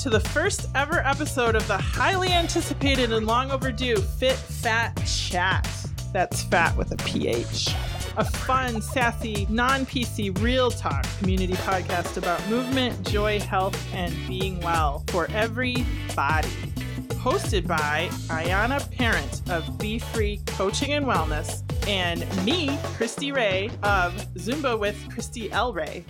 to the first ever episode of the highly anticipated and long overdue Fit Fat Chat. That's fat with a PH. A fun, sassy, non PC, real talk community podcast about movement, joy, health, and being well for every body. Hosted by Ayana Parent of Be Free Coaching and Wellness and me, Christy Ray of Zumba with Christy L. Ray.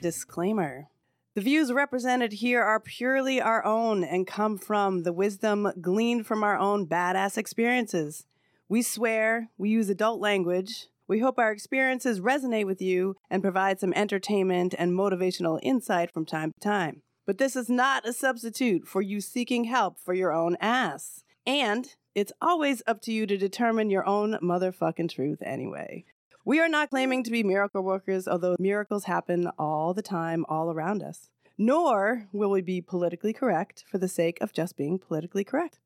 Disclaimer The views represented here are purely our own and come from the wisdom gleaned from our own badass experiences. We swear, we use adult language. We hope our experiences resonate with you and provide some entertainment and motivational insight from time to time. But this is not a substitute for you seeking help for your own ass. And it's always up to you to determine your own motherfucking truth anyway. We are not claiming to be miracle workers, although miracles happen all the time, all around us. Nor will we be politically correct for the sake of just being politically correct.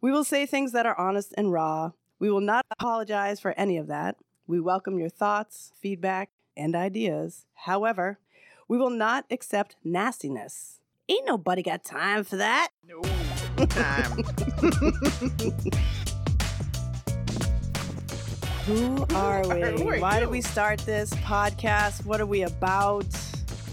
We will say things that are honest and raw. We will not apologize for any of that. We welcome your thoughts, feedback, and ideas. However, we will not accept nastiness. Ain't nobody got time for that. No time. Who are we? Are Why did we start this podcast? What are we about?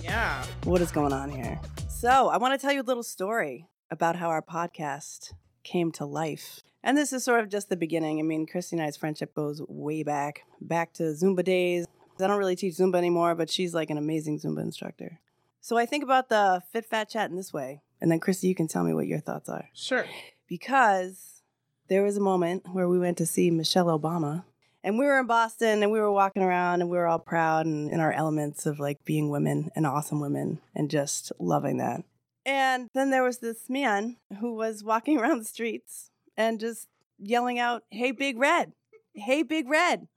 yeah. What is going on here? So, I want to tell you a little story about how our podcast came to life. And this is sort of just the beginning. I mean, Christy and I's friendship goes way back, back to Zumba days. I don't really teach Zumba anymore, but she's like an amazing Zumba instructor. So I think about the Fit Fat Chat in this way. And then, Christy, you can tell me what your thoughts are. Sure. Because there was a moment where we went to see Michelle Obama. And we were in Boston and we were walking around and we were all proud and in our elements of like being women and awesome women and just loving that. And then there was this man who was walking around the streets and just yelling out, Hey, Big Red. Hey, Big Red.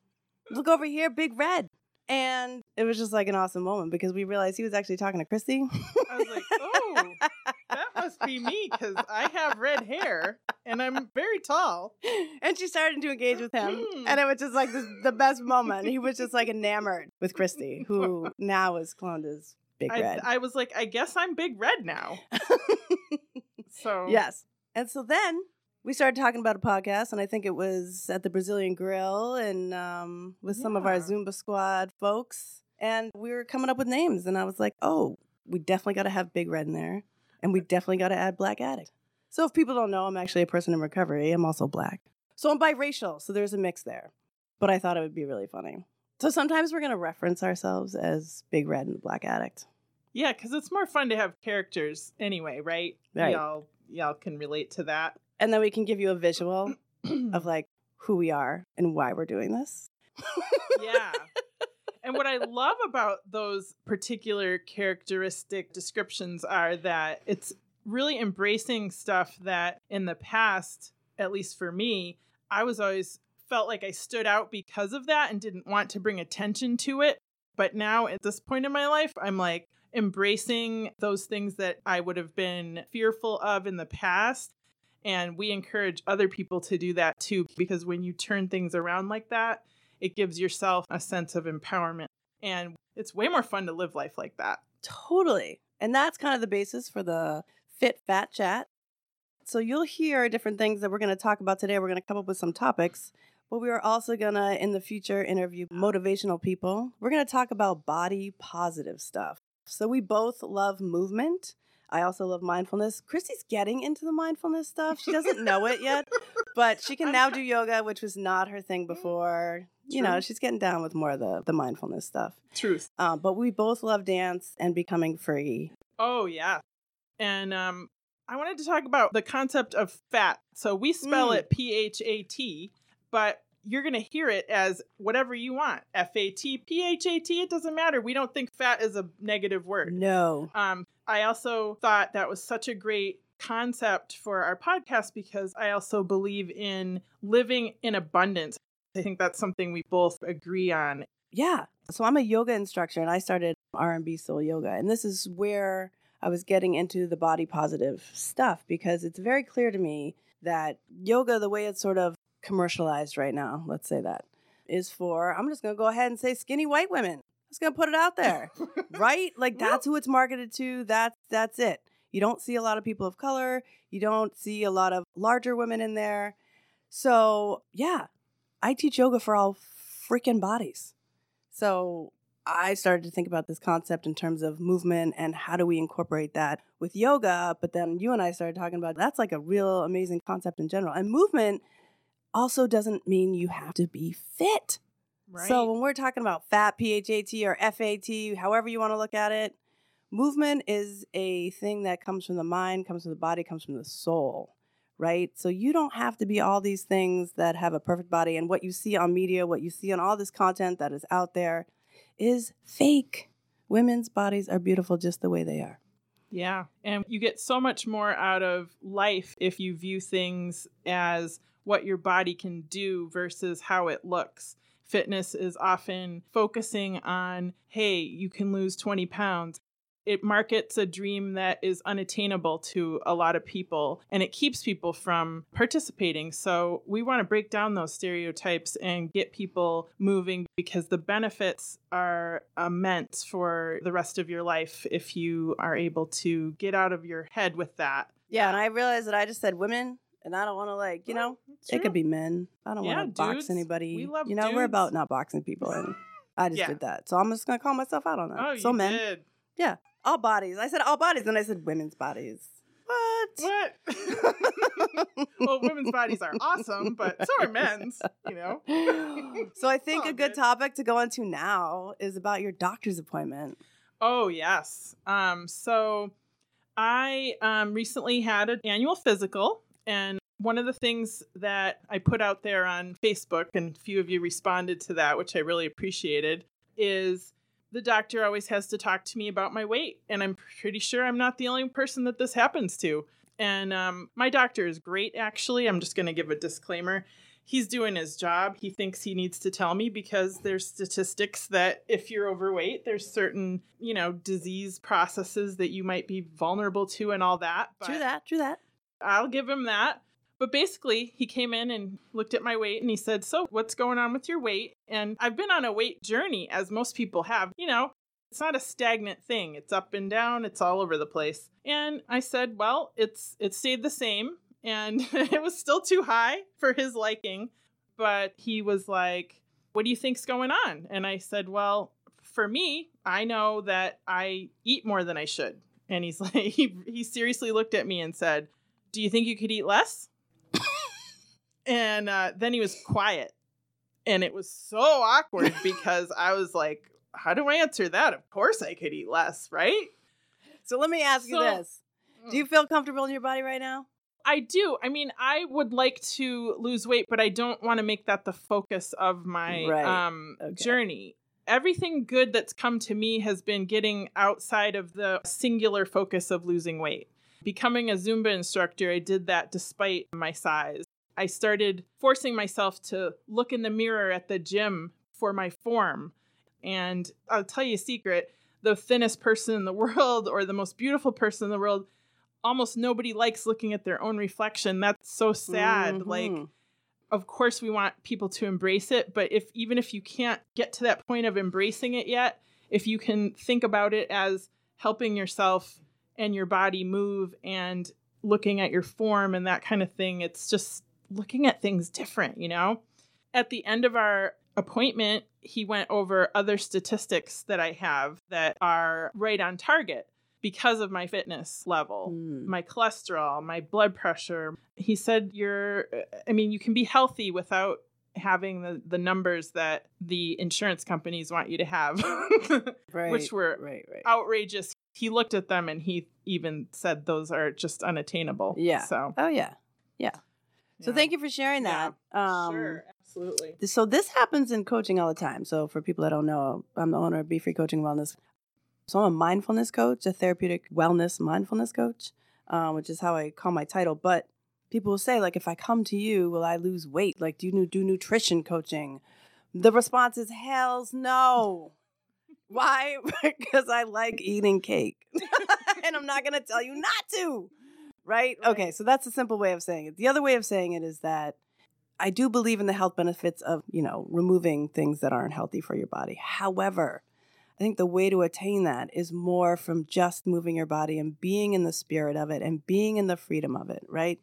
Look over here, Big Red. And it was just like an awesome moment because we realized he was actually talking to Christy. I was like, oh, must be me because I have red hair and I'm very tall. and she started to engage with him. Mm. And it was just like the, the best moment. He was just like enamored with Christy, who now is cloned as Big I, Red. I was like, I guess I'm big red now. So yes. And so then we started talking about a podcast, and I think it was at the Brazilian Grill and um, with some of our Zumba Squad folks. And we were coming up with names, and I was like, oh, we definitely got to have Big Red in there, and we definitely got to add Black Addict. So if people don't know, I'm actually a person in recovery. I'm also black. So I'm biracial, so there's a mix there. But I thought it would be really funny. So sometimes we're going to reference ourselves as Big Red and the Black Addict. yeah, because it's more fun to have characters anyway, right? Right. Y'all, y'all can relate to that. And then we can give you a visual of like who we are and why we're doing this. yeah. And what I love about those particular characteristic descriptions are that it's really embracing stuff that in the past, at least for me, I was always felt like I stood out because of that and didn't want to bring attention to it. But now at this point in my life, I'm like embracing those things that I would have been fearful of in the past. And we encourage other people to do that too, because when you turn things around like that, it gives yourself a sense of empowerment. And it's way more fun to live life like that. Totally. And that's kind of the basis for the Fit Fat Chat. So you'll hear different things that we're going to talk about today. We're going to come up with some topics, but we are also going to, in the future, interview motivational people. We're going to talk about body positive stuff. So we both love movement. I also love mindfulness. Christy's getting into the mindfulness stuff. She doesn't know it yet, but she can now do yoga, which was not her thing mm-hmm. before. You know, she's getting down with more of the, the mindfulness stuff. Truth. Um, but we both love dance and becoming free. Oh, yeah. And um, I wanted to talk about the concept of fat. So we spell Mm. it P H A T, but you're going to hear it as whatever you want F A T, P H A T. It doesn't matter. We don't think fat is a negative word. No. Um, I also thought that was such a great concept for our podcast because I also believe in living in abundance. I think that's something we both agree on. Yeah. So I'm a yoga instructor and I started R&B soul yoga and this is where I was getting into the body positive stuff because it's very clear to me that yoga the way it's sort of commercialized right now, let's say that, is for I'm just going to go ahead and say skinny white women. I'm just going to put it out there. right? Like that's who it's marketed to. That's that's it. You don't see a lot of people of color. You don't see a lot of larger women in there. So, yeah, I teach yoga for all freaking bodies. So, I started to think about this concept in terms of movement and how do we incorporate that with yoga. But then you and I started talking about that's like a real amazing concept in general. And movement also doesn't mean you have to be fit. Right. So when we're talking about fat, PHAT or FAT, however you want to look at it, movement is a thing that comes from the mind, comes from the body, comes from the soul, right? So you don't have to be all these things that have a perfect body. And what you see on media, what you see on all this content that is out there is fake. Women's bodies are beautiful just the way they are. Yeah. And you get so much more out of life if you view things as what your body can do versus how it looks. Fitness is often focusing on, hey, you can lose 20 pounds. It markets a dream that is unattainable to a lot of people and it keeps people from participating. So, we want to break down those stereotypes and get people moving because the benefits are immense for the rest of your life if you are able to get out of your head with that. Yeah, and I realized that I just said women, and I don't want to like you oh, know It's it could be men. I don't Yeah, want to box anybody. We love you know we're about not boxing people, and I just Yeah. did that. So I'm just gonna call myself out on that. Oh, so you men, did. All bodies. I said all bodies, and I said women's bodies. What? What? well, women's bodies are awesome, but so are men's, you know? so I think all a good good. topic to go into now is about your doctor's appointment. Oh, yes. Um, so I um, recently had an annual physical, and one of the things that I put out there on Facebook, and a few of you responded to that, which I really appreciated, is the doctor always has to talk to me about my weight. And I'm pretty sure I'm not the only person that this happens to. And um, my doctor is great, actually. I'm just going to give a disclaimer. He's doing his job. He thinks he needs to tell me because there's statistics that if you're overweight, there's certain, you know, disease processes that you might be vulnerable to and all that. But True that. True that. I'll give him that. But basically, he came in and looked at my weight and he said, So, what's going on with your weight? And I've been on a weight journey, as most people have. You know, it's not a stagnant thing. It's up and down, it's all over the place. And I said, Well, it's it stayed the same and it was still too high for his liking. But he was like, What do you think's going on? And I said, Well, for me, I know that I eat more than I should. And he's like, he, he seriously looked at me and said, Do you think you could eat less? And uh, then he was quiet. And it was so awkward because I was like, How do I answer that? Of course I could eat less, right? So let me ask you this: Do you feel comfortable in your body right now? I do. I mean, I would like to lose weight, but I don't want to make that the focus of my Right. um, Okay. journey. Everything good that's come to me has been getting outside of the singular focus of losing weight. Becoming a Zumba instructor, I did that despite my size. I started forcing myself to look in the mirror at the gym for my form. And I'll tell you a secret the thinnest person in the world or the most beautiful person in the world almost nobody likes looking at their own reflection. That's so sad. Like, Mhm. of course, we want people to embrace it, but if even if you can't get to that point of embracing it yet, if you can think about it as helping yourself and your body move and looking at your form and that kind of thing, it's just looking at things different, you know? At the end of our appointment, he went over other statistics that I have that are right on target because of my fitness level Mm. my cholesterol, my blood pressure. He said you're I mean you can be healthy without having the the numbers that the insurance companies want you to have. Right. which were right, right. outrageous. He looked at them and he even said those are just unattainable. Yeah. So Oh yeah. yeah. So thank you for sharing that. Um, sure, absolutely. So this happens in coaching all the time. So for people that don't know, I'm the owner of Be Free Coaching Wellness. So I'm a mindfulness coach, a therapeutic wellness mindfulness coach, um, which is how I call my title. But people will say, like, if I come to you, will I lose weight? Like, do you do nutrition coaching? The response is, hell's no. Why? because I like eating cake, and I'm not gonna tell you not to. Right? Right. Okay, so that's a simple way of saying it. The other way of saying it is that I do believe in the health benefits of, you know, removing things that aren't healthy for your body. However, I think the way to attain that is more from just moving your body and being in the spirit of it and being in the freedom of it, right?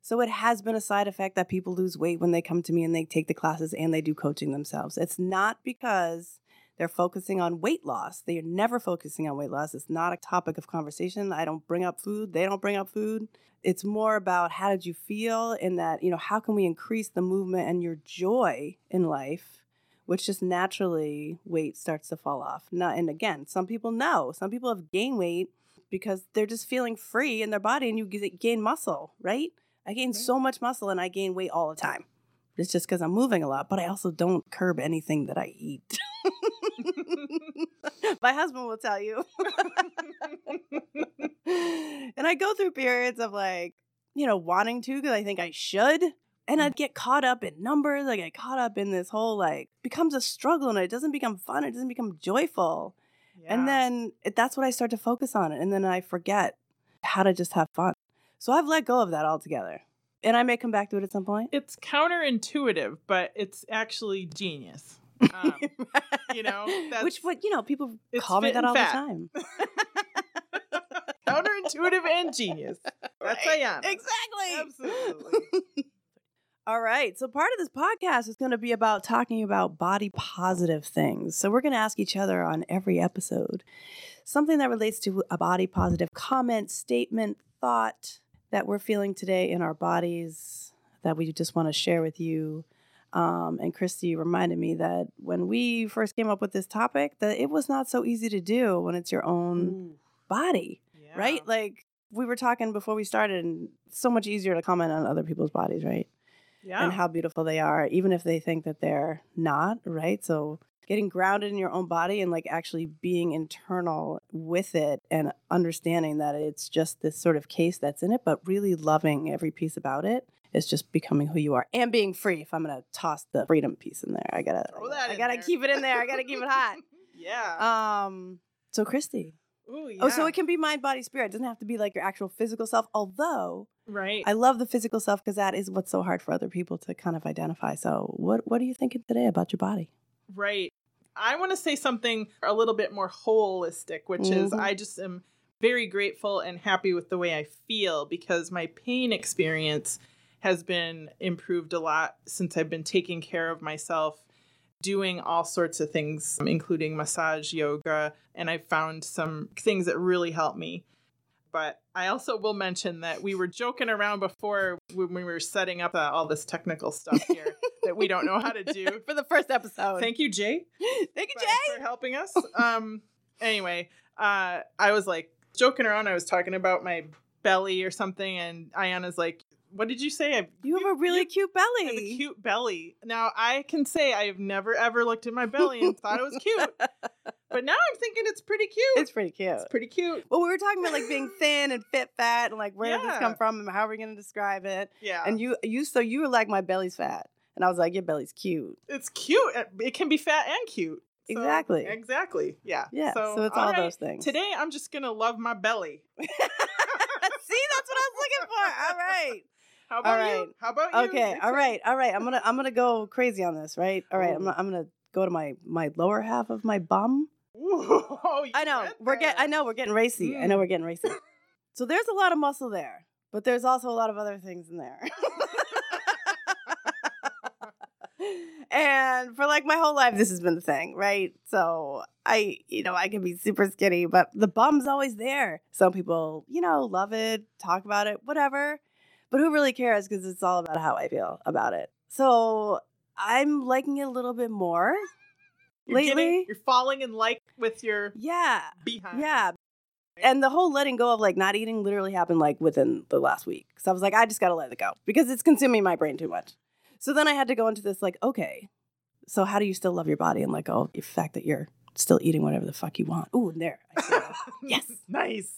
So it has been a side effect that people lose weight when they come to me and they take the classes and they do coaching themselves. It's not because they're focusing on weight loss. They are never focusing on weight loss. It's not a topic of conversation. I don't bring up food. They don't bring up food. It's more about how did you feel and that, you know, how can we increase the movement and your joy in life, which just naturally weight starts to fall off. Now, and again, some people know. Some people have gained weight because they're just feeling free in their body and you gain muscle, right? I gain so much muscle and I gain weight all the time. It's just because I'm moving a lot, but I also don't curb anything that I eat. My husband will tell you. and I go through periods of like, you know, wanting to because I think I should. And mm. I'd get caught up in numbers. I get caught up in this whole like becomes a struggle and it doesn't become fun. It doesn't become joyful. Yeah. And then it, that's what I start to focus on. And then I forget how to just have fun. So I've let go of that altogether. And I may come back to it at some point. it's counterintuitive, but it's actually genius. Um, you know, that's Which what you know, people call me that all fat. the time. counterintuitive and genius. That's Right. am. Exactly. Absolutely. All right. So part of this podcast is going to be about talking about body positive things. So we're going to ask each other on every episode something that relates to a body positive comment, statement, thought that we're feeling today in our bodies that we just want to share with you. Um, and Christy reminded me that when we first came up with this topic, that it was not so easy to do when it's your own body. Yeah. right? Like we were talking before we started, and so much easier to comment on other people's bodies, right? Yeah. And how beautiful they are, even if they think that they're not, right? So getting grounded in your own body and like actually being internal with it and understanding that it's just this sort of case that's in it, but really loving every piece about it is just becoming who you are and being free. If I'm gonna toss the freedom piece in there, I gotta Throw that I gotta there. keep it in there. I gotta keep it hot. yeah. Um so Christy, Ooh, yeah. Oh, so it can be mind, body, spirit. It doesn't have to be like your actual physical self. Although right. I love the physical self because that is what's so hard for other people to kind of identify. So, what what are you thinking today about your body? Right. I want to say something a little bit more holistic, which is Mhm. I just am very grateful and happy with the way I feel because my pain experience has been improved a lot since I've been taking care of myself, doing all sorts of things, including massage, yoga, and I found some things that really help me. But I also will mention that we were joking around before when we were setting up uh, all this technical stuff here that we don't know how to do. for the first episode. Thank you, Jay, Thank you, Jay. for helping us. Um, anyway, uh, I was like joking around. I was talking about my belly or something, and Ayana's like, "What did you say? I You have a really cute I belly. have a cute belly." Now I can say I have never ever looked at my belly and thought it was cute, but now I'm thinking it's pretty cute. It's pretty cute. It's pretty cute. well, we were talking about like being thin and fit, fat, and like where did this come from, and how are we going to describe it? Yeah, And you, you, so you were like, my belly's fat, and I was like, your belly's cute. it's cute. It- can be fat and cute. So- Exactly. Exactly. Yeah. Yeah. So, it's all all right. those things. Today I'm just gonna love my belly. See, that's what I was looking for. All right. How about All you? How about you? Okay. Your All right. All right. I'm gonna I'm gonna go crazy on this. Right. All right. I'm gonna, I'm gonna go to my my lower half of my bum. You I know we're get I know we're getting racy. I know Mm. we're getting racy. so there's a lot of muscle there, but there's also a lot of other things in there. and for like my whole life, this has been the thing, right? So I, you know, I can be super skinny, but the bum's always there. Some people, you know, love it, talk about it, whatever. But who really cares? Because it's all about how I feel about it. So I'm liking it a little bit more You're lately. getting- you're falling in like with your yeah, behind. yeah. And the whole letting go of like not eating literally happened like within the last week. So I was like, I just got to let it go because it's consuming my brain too much. So then I had to go into this like, okay, so how do you still love your body and let go of the fact that you're still eating whatever the fuck you want? Ooh, and there. I see. Yes. nice.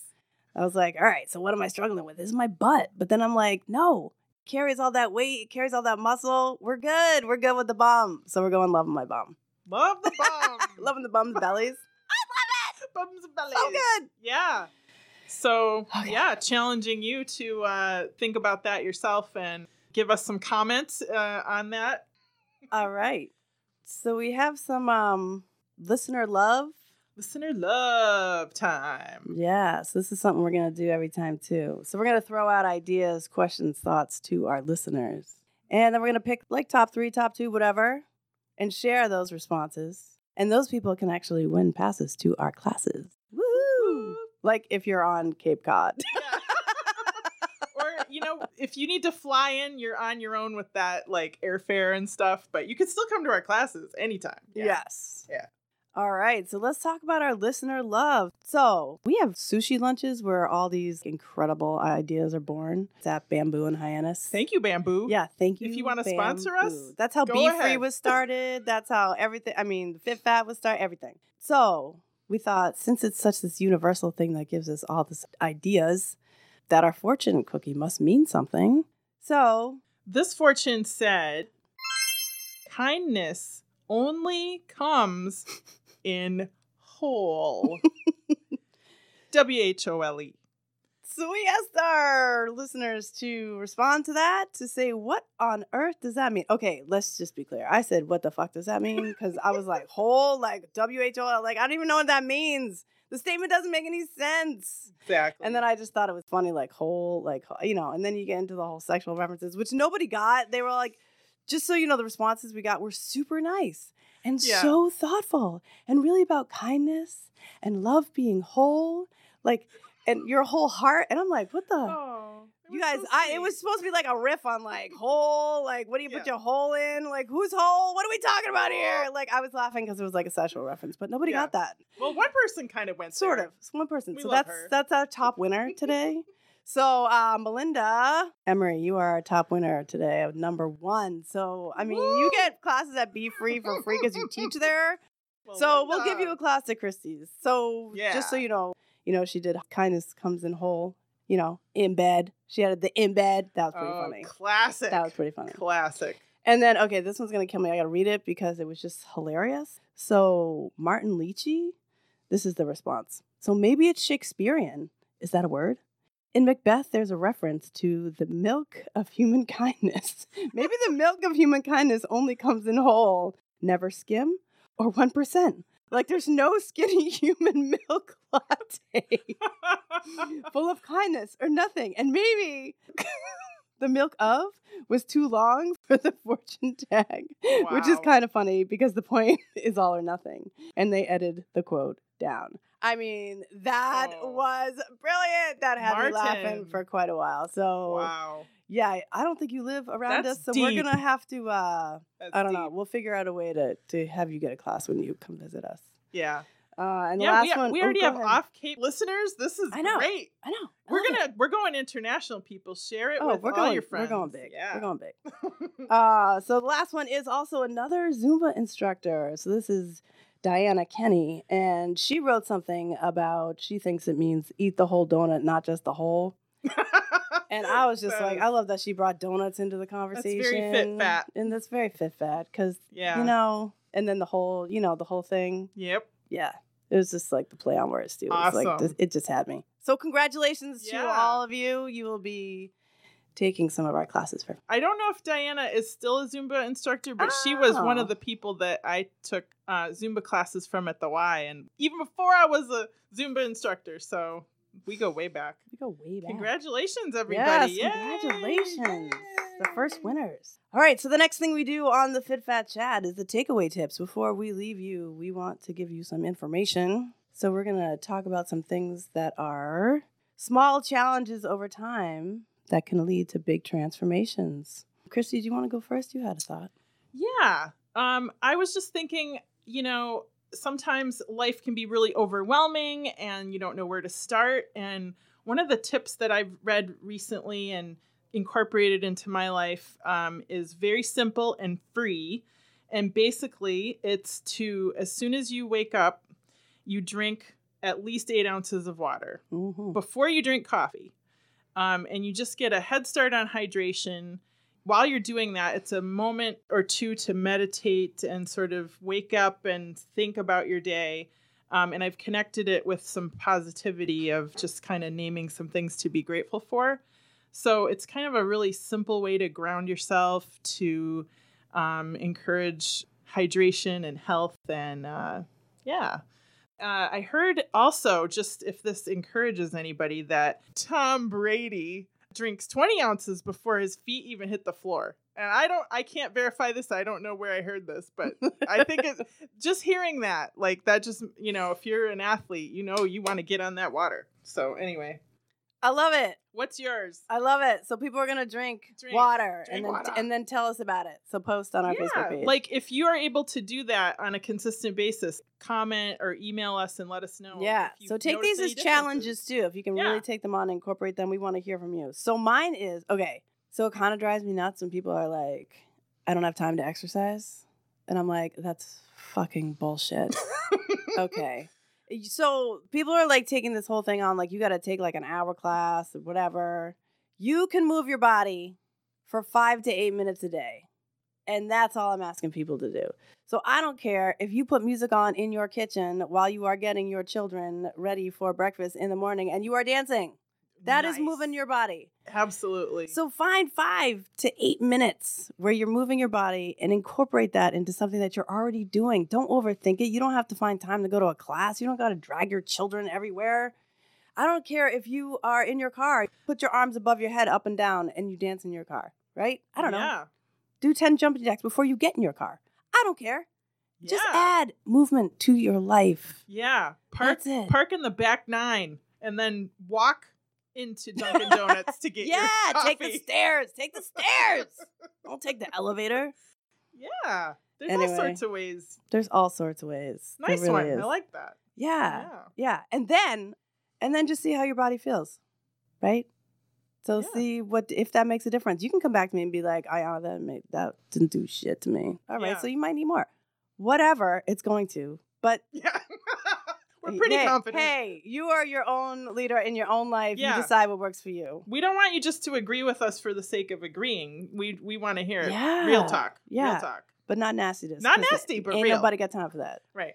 I was like, all right, so what am I struggling with? This is my butt. But then I'm like, no, carries all that weight, carries all that muscle. We're good. We're good with the bum. So we're going loving my bum. Love the bum. Loving the bum's bellies. I love it. bums and bellies. So good. Yeah. So Okay. yeah, challenging you to uh, think about that yourself and give us some comments uh, on that. All right. So we have some um listener love. Listener love time. Yes, this is something we're going to do every time too. So we're going to throw out ideas, questions, thoughts to our listeners. And then we're going to pick like top three, top two, whatever, and share those responses. And those people can actually win passes to our classes. Woo! Like if you're on Cape Cod. Yeah. or you know, if you need to fly in, you're on your own with that like airfare and stuff. But you can still come to our classes anytime. Yeah. Yes. Yeah. All right, so let's talk about our listener love. So, we have sushi lunches where all these incredible ideas are born. It's at Bamboo and Hyannis. Thank you, Bamboo. Yeah, thank you. If you wanna sponsor us, that's how Be Free was started. That's how everything. I mean, Fit Fat was started. Everything. So we thought, since it's such this universal thing that gives us all these ideas, that our fortune cookie must mean something. So This fortune said, kindness only comes in whole. W H O L E. So we asked our listeners to respond to that to say, what on earth does that mean? Okay, let's just be clear. I said, what the fuck does that mean? Because I was like, whole, like W H O L, like I don't even know what that means. The statement doesn't make any sense. Exactly. And then I just thought it was funny, like whole, like you know. And then you get into the whole sexual references, which nobody got. They were like, just so you know, the responses we got were super nice and Yeah. so thoughtful and really about kindness and love being whole, like and your whole heart. And I'm like, what the. Oh, You guys, so I it was supposed to be like a riff on like whole, like what do you put your hole in? Like who's whole? What are we talking about here? Like I was laughing because it was like a sexual reference, but nobody Yeah. got that. Well, one person kind of went Sort there. of. One person. We so that's her. that's our top winner today. So uh, Melinda Emery, you are our top winner today of number one. So I mean, you get classes at Be Free for free because you teach there. Well, so we'll give you a class at Christy's. So just so you know, you know she did kindness comes in whole. You know, in bed. She added the in bed. That was pretty oh, funny. Classic. That was pretty funny. classic. And then, okay, this one's gonna kill me. I gotta read it because it was just hilarious. So Martin Leachy, this is the response. So maybe it's Shakespearean. Is that a word? In Macbeth, there's a reference to the milk of human kindness. maybe the milk of human kindness only comes in whole, never skim, or one percent. Like there's no skinny human milk latte full of kindness or nothing. And maybe the milk of was too long for the fortune tag, which is kind of funny because the point is all or nothing. And they edited the quote down. I mean, that Oh. was brilliant. That had me laughing for quite a while. So, wow. yeah, I don't think you live around That's us. So, we're going to have to, uh, I don't know, we'll figure out a way to, to have you get a class when you come visit us. Yeah. Uh, and yeah, last we, one, we oh, already go have ahead. off Cape listeners. This is I know. great. I know. I We're gonna we're going international. People share it Oh, with we're all going. your friends. We're going big. Yeah. We're going big. Uh, so the last one is also another Zumba instructor. So this is Diana Kenny, and she wrote something about she thinks it means eat the whole donut, not just the whole. And I was just like, I love that she brought donuts into the conversation. That's very fit fat. and that's very fit fat because yeah. you know, and then the whole, you know, the whole thing. Yep. Yeah, it was just like the play on words too. It like Awesome. this, it just had me. So congratulations to all of you. You will be taking some of our classes for I don't know if Diana is still a Zumba instructor, but she was one of the people that I took uh, Zumba classes from at the Y, and even before I was a Zumba instructor. So we go way back. We go way back. Congratulations, everybody! Yes, Yay! congratulations. The first winners. All right, so the next thing we do on the Fit Fat Chat is the takeaway tips. Before we leave you, we want to give you some information. So we're going to talk about some things that are small challenges over time that can lead to big transformations. Christy, do you want to go first? You had a thought. Yeah. Um, I was just thinking, you know, sometimes life can be really overwhelming and you don't know where to start. And one of the tips that I've read recently and incorporated into my life um, is very simple and free. And basically, it's to, as soon as you wake up, you drink at least eight ounces of water Mm-hmm. before you drink coffee. Um, and you just get a head start on hydration. While you're doing that, it's a moment or two to meditate and sort of wake up and think about your day. Um, and I've connected it with some positivity of just kind of naming some things to be grateful for. So it's kind of a really simple way to ground yourself, to um, encourage hydration and health. And uh, yeah. Uh, I heard also, just if this encourages anybody, that Tom Brady drinks 20 ounces before his feet even hit the floor. And I don't, I can't verify this. I don't know where I heard this, but I think it's just hearing that, like that just, you know, if you're an athlete, you know, you want to get on that water. So anyway, I love it. what's yours? I love it. So people are gonna drink, Drink. water Drink and then water. and then tell us about it. So post on our Facebook page. like if you are able to do that on a consistent basis, comment or email us and let us know. yeah. So take these as challenges too. If you can Yeah. really take them on and incorporate them, we want to hear from you. So mine is okay. So it kind of drives me nuts when people are like, "I don't have time to exercise," and I'm like, "That's fucking bullshit." okay. So people are like taking this whole thing on like you got to take like an hour class or whatever. You can move your body for 5 to 8 minutes a day. And that's all I'm asking people to do. So I don't care if you put music on in your kitchen while you are getting your children ready for breakfast in the morning and you are dancing. That is Nice. moving your body. Absolutely. So find five to eight minutes where you're moving your body and incorporate that into something that you're already doing. Don't overthink it. You don't have to find time to go to a class. You don't got to drag your children everywhere. I don't care if you are in your car, put your arms above your head up and down and you dance in your car, right? I don't know. Yeah. Do 10 jumping jacks before you get in your car. I don't care. Yeah. Just add movement to your life. Yeah. Park That's it. park in the back nine and then walk into Dunkin' Donuts to get yeah, your take the stairs. Take the stairs. don't take the elevator. Yeah. There's Anyway. all sorts of ways. There's all sorts of ways. There Nice really one. is. I like that. Yeah. Yeah. Yeah. And then and then just see how your body feels. Right? So Yeah. see what if that makes a difference. You can come back to me and be like, I that made, that didn't do shit to me. All right, Yeah. so you might need more. Whatever, it's going to. But Yeah. We're pretty hey, confident. Hey, you are your own leader in your own life. Yeah. You decide what works for you. We don't want you just to agree with us for the sake of agreeing. We we want to hear. Yeah. Real talk. Yeah. Real talk. But not nastiness. Not 'cause nasty, but ain't real. nobody got time for that. Right.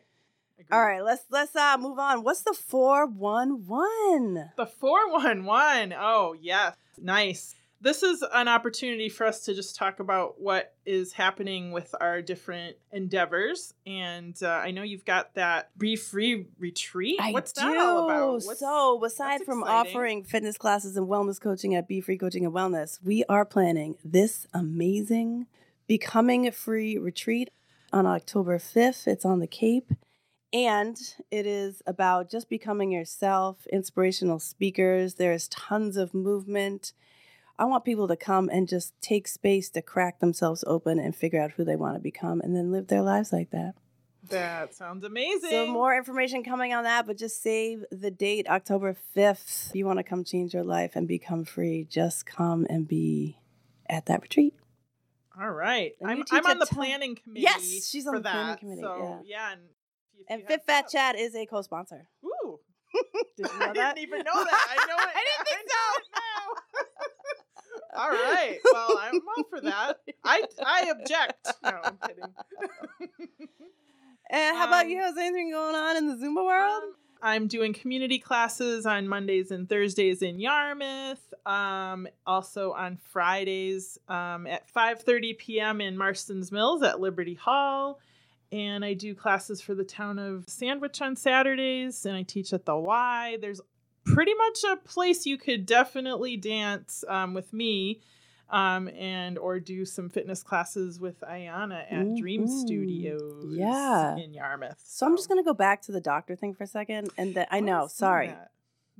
Agreed. All right, let's let's uh move on. What's the four one one? The 411. Oh, yes. Nice. This is an opportunity for us to just talk about what is happening with our different endeavors. And uh, I know you've got that Be Free retreat. I What's do. that all about? What's- so, aside from exciting. offering fitness classes and wellness coaching at Be Free Coaching and Wellness, we are planning this amazing Becoming Free retreat on October 5th. It's on the Cape. And it is about just becoming yourself, inspirational speakers. There's tons of movement. I want people to come and just take space to crack themselves open and figure out who they want to become and then live their lives like that. That sounds amazing. So more information coming on that, but just save the date, October 5th. If you want to come change your life and become free, just come and be at that retreat. All right. I'm, I'm on the ton- planning committee. Yes, she's on the planning that. committee, So, yeah. and if And Fit Fat Chat is a co-sponsor. Ooh. Did you I know that? didn't even know that. I know it. I didn't think know it now. All right. Well, I'm all for that. I I object. No, I'm kidding. And how about Um, you? Is anything going on in the Zumba world? Um, I'm doing community classes on Mondays and Thursdays in Yarmouth. Um, also on Fridays um, at 5:30 p.m. in Marston's Mills at Liberty Hall. And I do classes for the town of Sandwich on Saturdays, and I teach at the Y. There's pretty much a place you could definitely dance um, with me, um, and or do some fitness classes with Ayana at Dream Mhm. Studios, Yeah. in Yarmouth. so I'm just going to go back to the doctor thing for a second. And then I know, sorry. that.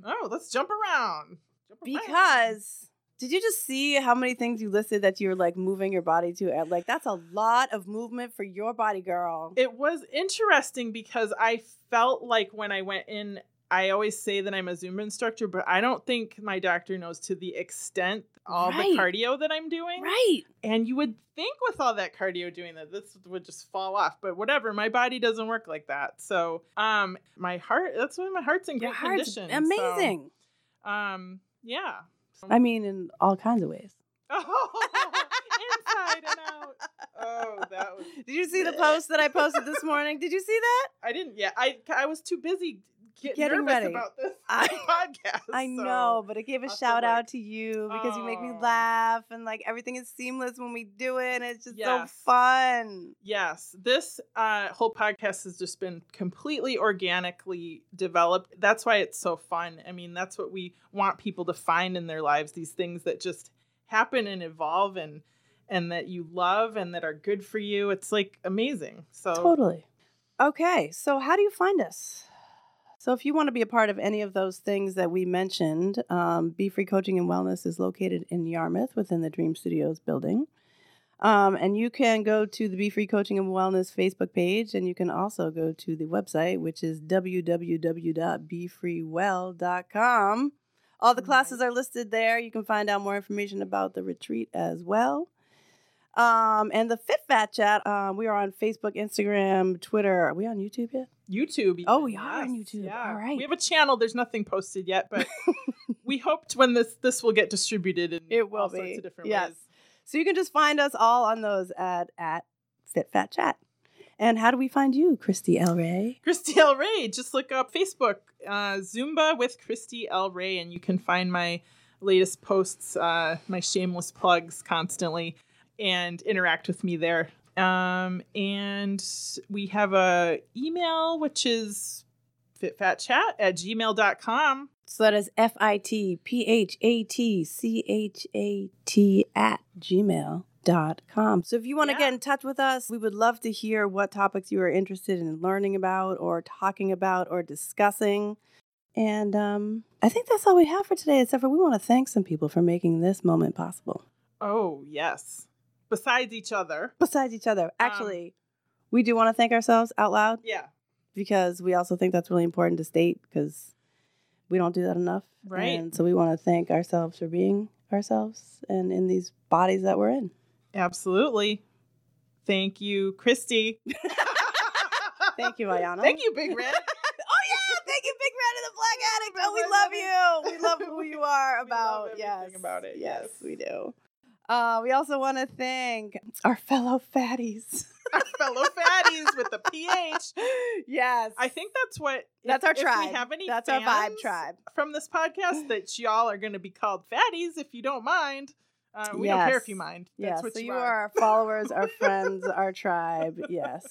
Oh, let's jump around. Jump around. Because did you just see how many things you listed that you're like moving your body to? Like that's a lot of movement for your body, girl. it was interesting because I felt like when I went in, I always say that I'm a Zumba instructor, but I don't think my doctor knows to the extent all Right. the cardio that I'm doing. right. And you would think with all that cardio doing that this would just fall off, but whatever. My body doesn't work like that. So, um, my heart. That's why my heart's in Your great condition. so, amazing. um, yeah. I mean, in all kinds of ways. Oh, inside and out. Oh, that was. Did you see the post that I posted this morning? Did you see that? I didn't. Yeah, I I was too busy get getting nervous ready. about this I- podcast. I so- know, but I gave a I'll have to, shout out to you because you make me laugh and like everything is seamless when we do it. And it's just Yes. so fun. Yes, this uh, whole podcast has just been completely organically developed. That's why it's so fun. I mean, that's what we want people to find in their lives these things that just happen and evolve and and that you love and that are good for you. It's like amazing. So Totally. Okay, so how do you find us? So, if you want to be a part of any of those things that we mentioned, um, Be Free Coaching and Wellness is located in Yarmouth within the Dream Studios building. Um, and you can go to the Be Free Coaching and Wellness Facebook page, and you can also go to the website, which is www.befreewell.com. All the classes are listed there. You can find out more information about the retreat as well. Um, and the Fit Fat Chat, um, we are on Facebook, Instagram, Twitter. Are we on YouTube yet? YouTube. Oh, we are on YouTube. Yeah. All right. We have a channel. There's nothing posted yet, but we hoped when this this will get distributed in It will all be. sorts of different Yes. ways. So you can just find us all on those at at Fit Fat Chat. And how do we find you, Christy L. Ray? Christy L. Ray. Just look up Facebook, uh, Zumba with Christy L. Ray, and you can find my latest posts, uh, my shameless plugs constantly, and interact with me there. Um, and we have a email, which is fitfatchat at gmail.com. So that is F I T P H A T C H A T at gmail.com. So if you want to Yeah. get in touch with us, we would love to hear what topics you are interested in learning about or talking about or discussing. And um, I think that's all we have for today, except for we want to thank some people for making this moment possible. Oh, yes. Besides each other. Besides each other, um, actually, we do want to thank ourselves out loud Yeah. because we also think that's really important to state because we don't do that enough. Right. And so we want to thank ourselves for being ourselves and in these bodies that we're in. Absolutely. Thank you, Christy. Thank you, Ayana. Thank you, Big Red. Oh yeah, thank you, Big Red and the Black Addict. Oh, we love you. We love who you are about. yes, about it, yes. we do. Uh, we also want to thank our fellow fatties. Our fellow fatties with the PH. yes, I think that's what that's if- our if tribe. we have any that's our vibe tribe. from this podcast that y'all are going to be called fatties if you don't mind. Uh, we don't care if you mind. That's what so you, you are. are our followers, our friends, our tribe. Yes.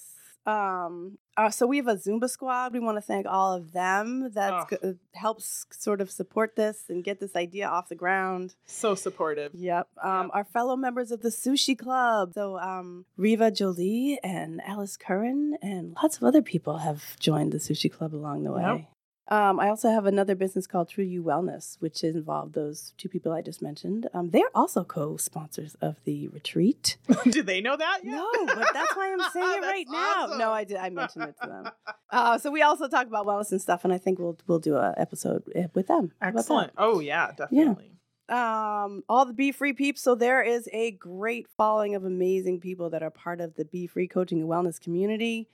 Um. Uh, so we have a Zumba squad. We want to thank all of them. That Oh. helps sort of support this and get this idea off the ground. So supportive. Yep. Um, Yep. Our fellow members of the Sushi Club. So um, Riva Jolie and Alice Curran and lots of other people have joined the Sushi Club along the way. Yep. Um, I also have another business called True You Wellness, which involved those two people I just mentioned. Um, they're also co-sponsors of the retreat. Do they know that yet? No, but that's why I'm saying it right now. No, I did. I mentioned it to them. Uh, so we also talk about wellness and stuff, and I think we'll we'll do an episode eh, with them. How about that? Excellent. Oh yeah, definitely. um, all the Be Free peeps. So there is a great following of amazing people that are part of the Be Free Coaching and Wellness community.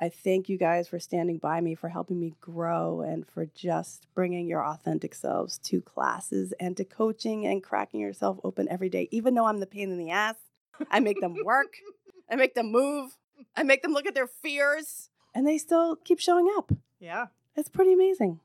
I thank you guys for standing by me, for helping me grow, and for just bringing your authentic selves to classes and to coaching and cracking yourself open every day. Even though I'm the pain in the ass, I make them work, I make them move, I make them look at their fears, and they still keep showing up. Yeah. It's pretty amazing.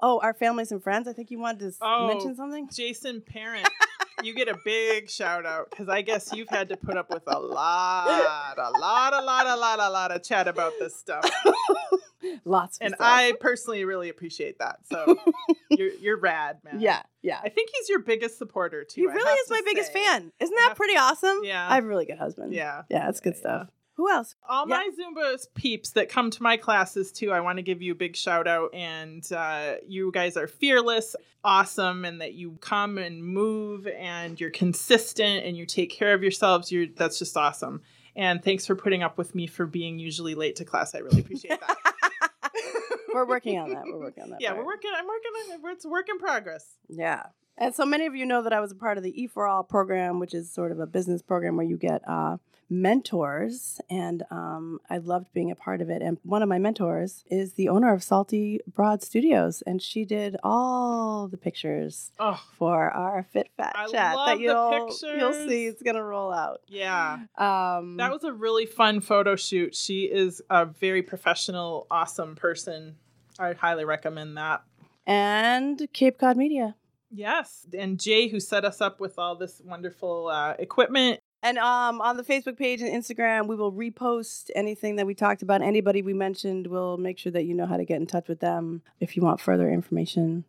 Oh, our families and friends. I think you wanted to Oh, mention something. Jason Parent, you get a big shout out because I guess you've had to put up with a lot, a lot, a lot, a lot, a lot of chat about this stuff, Lots of and stuff. I personally really appreciate that. So you're you're rad, man. yeah, yeah. I think he's your biggest supporter too. He really is my to biggest fan. Isn't that pretty awesome? Yeah. I have a really good husband. Yeah. Yeah, it's good Yeah, stuff. Who else? All Yeah. my Zumba peeps that come to my classes too, I want to give you a big shout out. And uh, you guys are fearless, awesome, and that you come and move and you're consistent and you take care of yourselves. You're that's just awesome. And thanks for putting up with me for being usually late to class. I really appreciate that. We're working on that. We're working on that. yeah, part. we're working. I'm working on it. It's a work in progress. Yeah. And so many of you know that I was a part of the E for All program, which is sort of a business program where you get uh, mentors. And um, I loved being a part of it. And one of my mentors is the owner of Salty Broad Studios. And she did all the pictures Oh, for our Fit Fat I chat love that the you'll, you'll see. It's going to roll out. yeah. Um, That was a really fun photo shoot. She is a very professional, awesome person. I highly recommend that. And Cape Cod Media. Yes, and Jay, who set us up with all this wonderful uh, equipment. And um, on the Facebook page and Instagram, we will repost anything that we talked about. Anybody we mentioned, we'll make sure that you know how to get in touch with them if you want further information.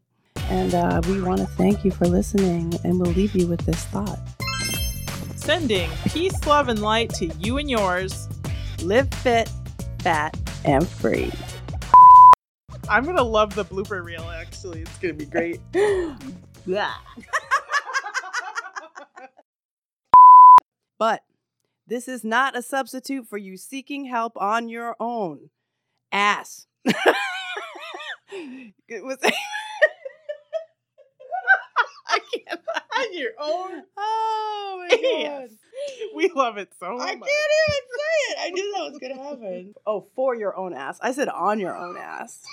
And uh, we want to thank you for listening, and we'll leave you with this thought Sending peace, love, and light to you and yours. live fit, fat, and free. I'm gonna love the blooper reel. Actually, it's gonna be great. Yeah. But this is not a substitute for you seeking help on your own. Ass. it was. I can't. On your own. Oh my god. Yes. We love it so much. I can't even say it. I knew that was gonna happen. Oh, for your own ass. I said on your own ass.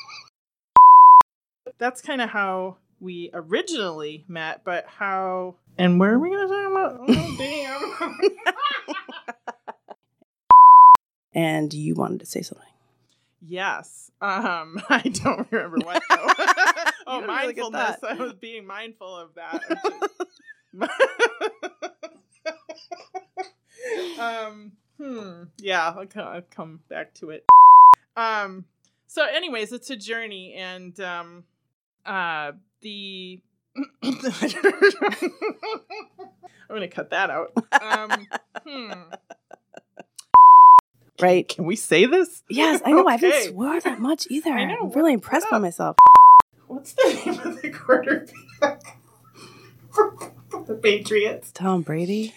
That's kind of how we originally met, but how and where are we gonna talk about? Oh, damn. And you wanted to say something. yes. Um, I don't remember what though. oh, had really mindfulness. I was being mindful of that. um, hmm. Yeah, I'll, I'll come back to it. Um, so, anyways, it's a journey, and um, uh, the. I'm gonna cut that out. Um, hmm. Right. Can we say this? Yes, I know. I haven't Okay. swore that much either. I know, I'm really impressed by myself. What's the name of the quarterback? the Patriots. Tom Brady.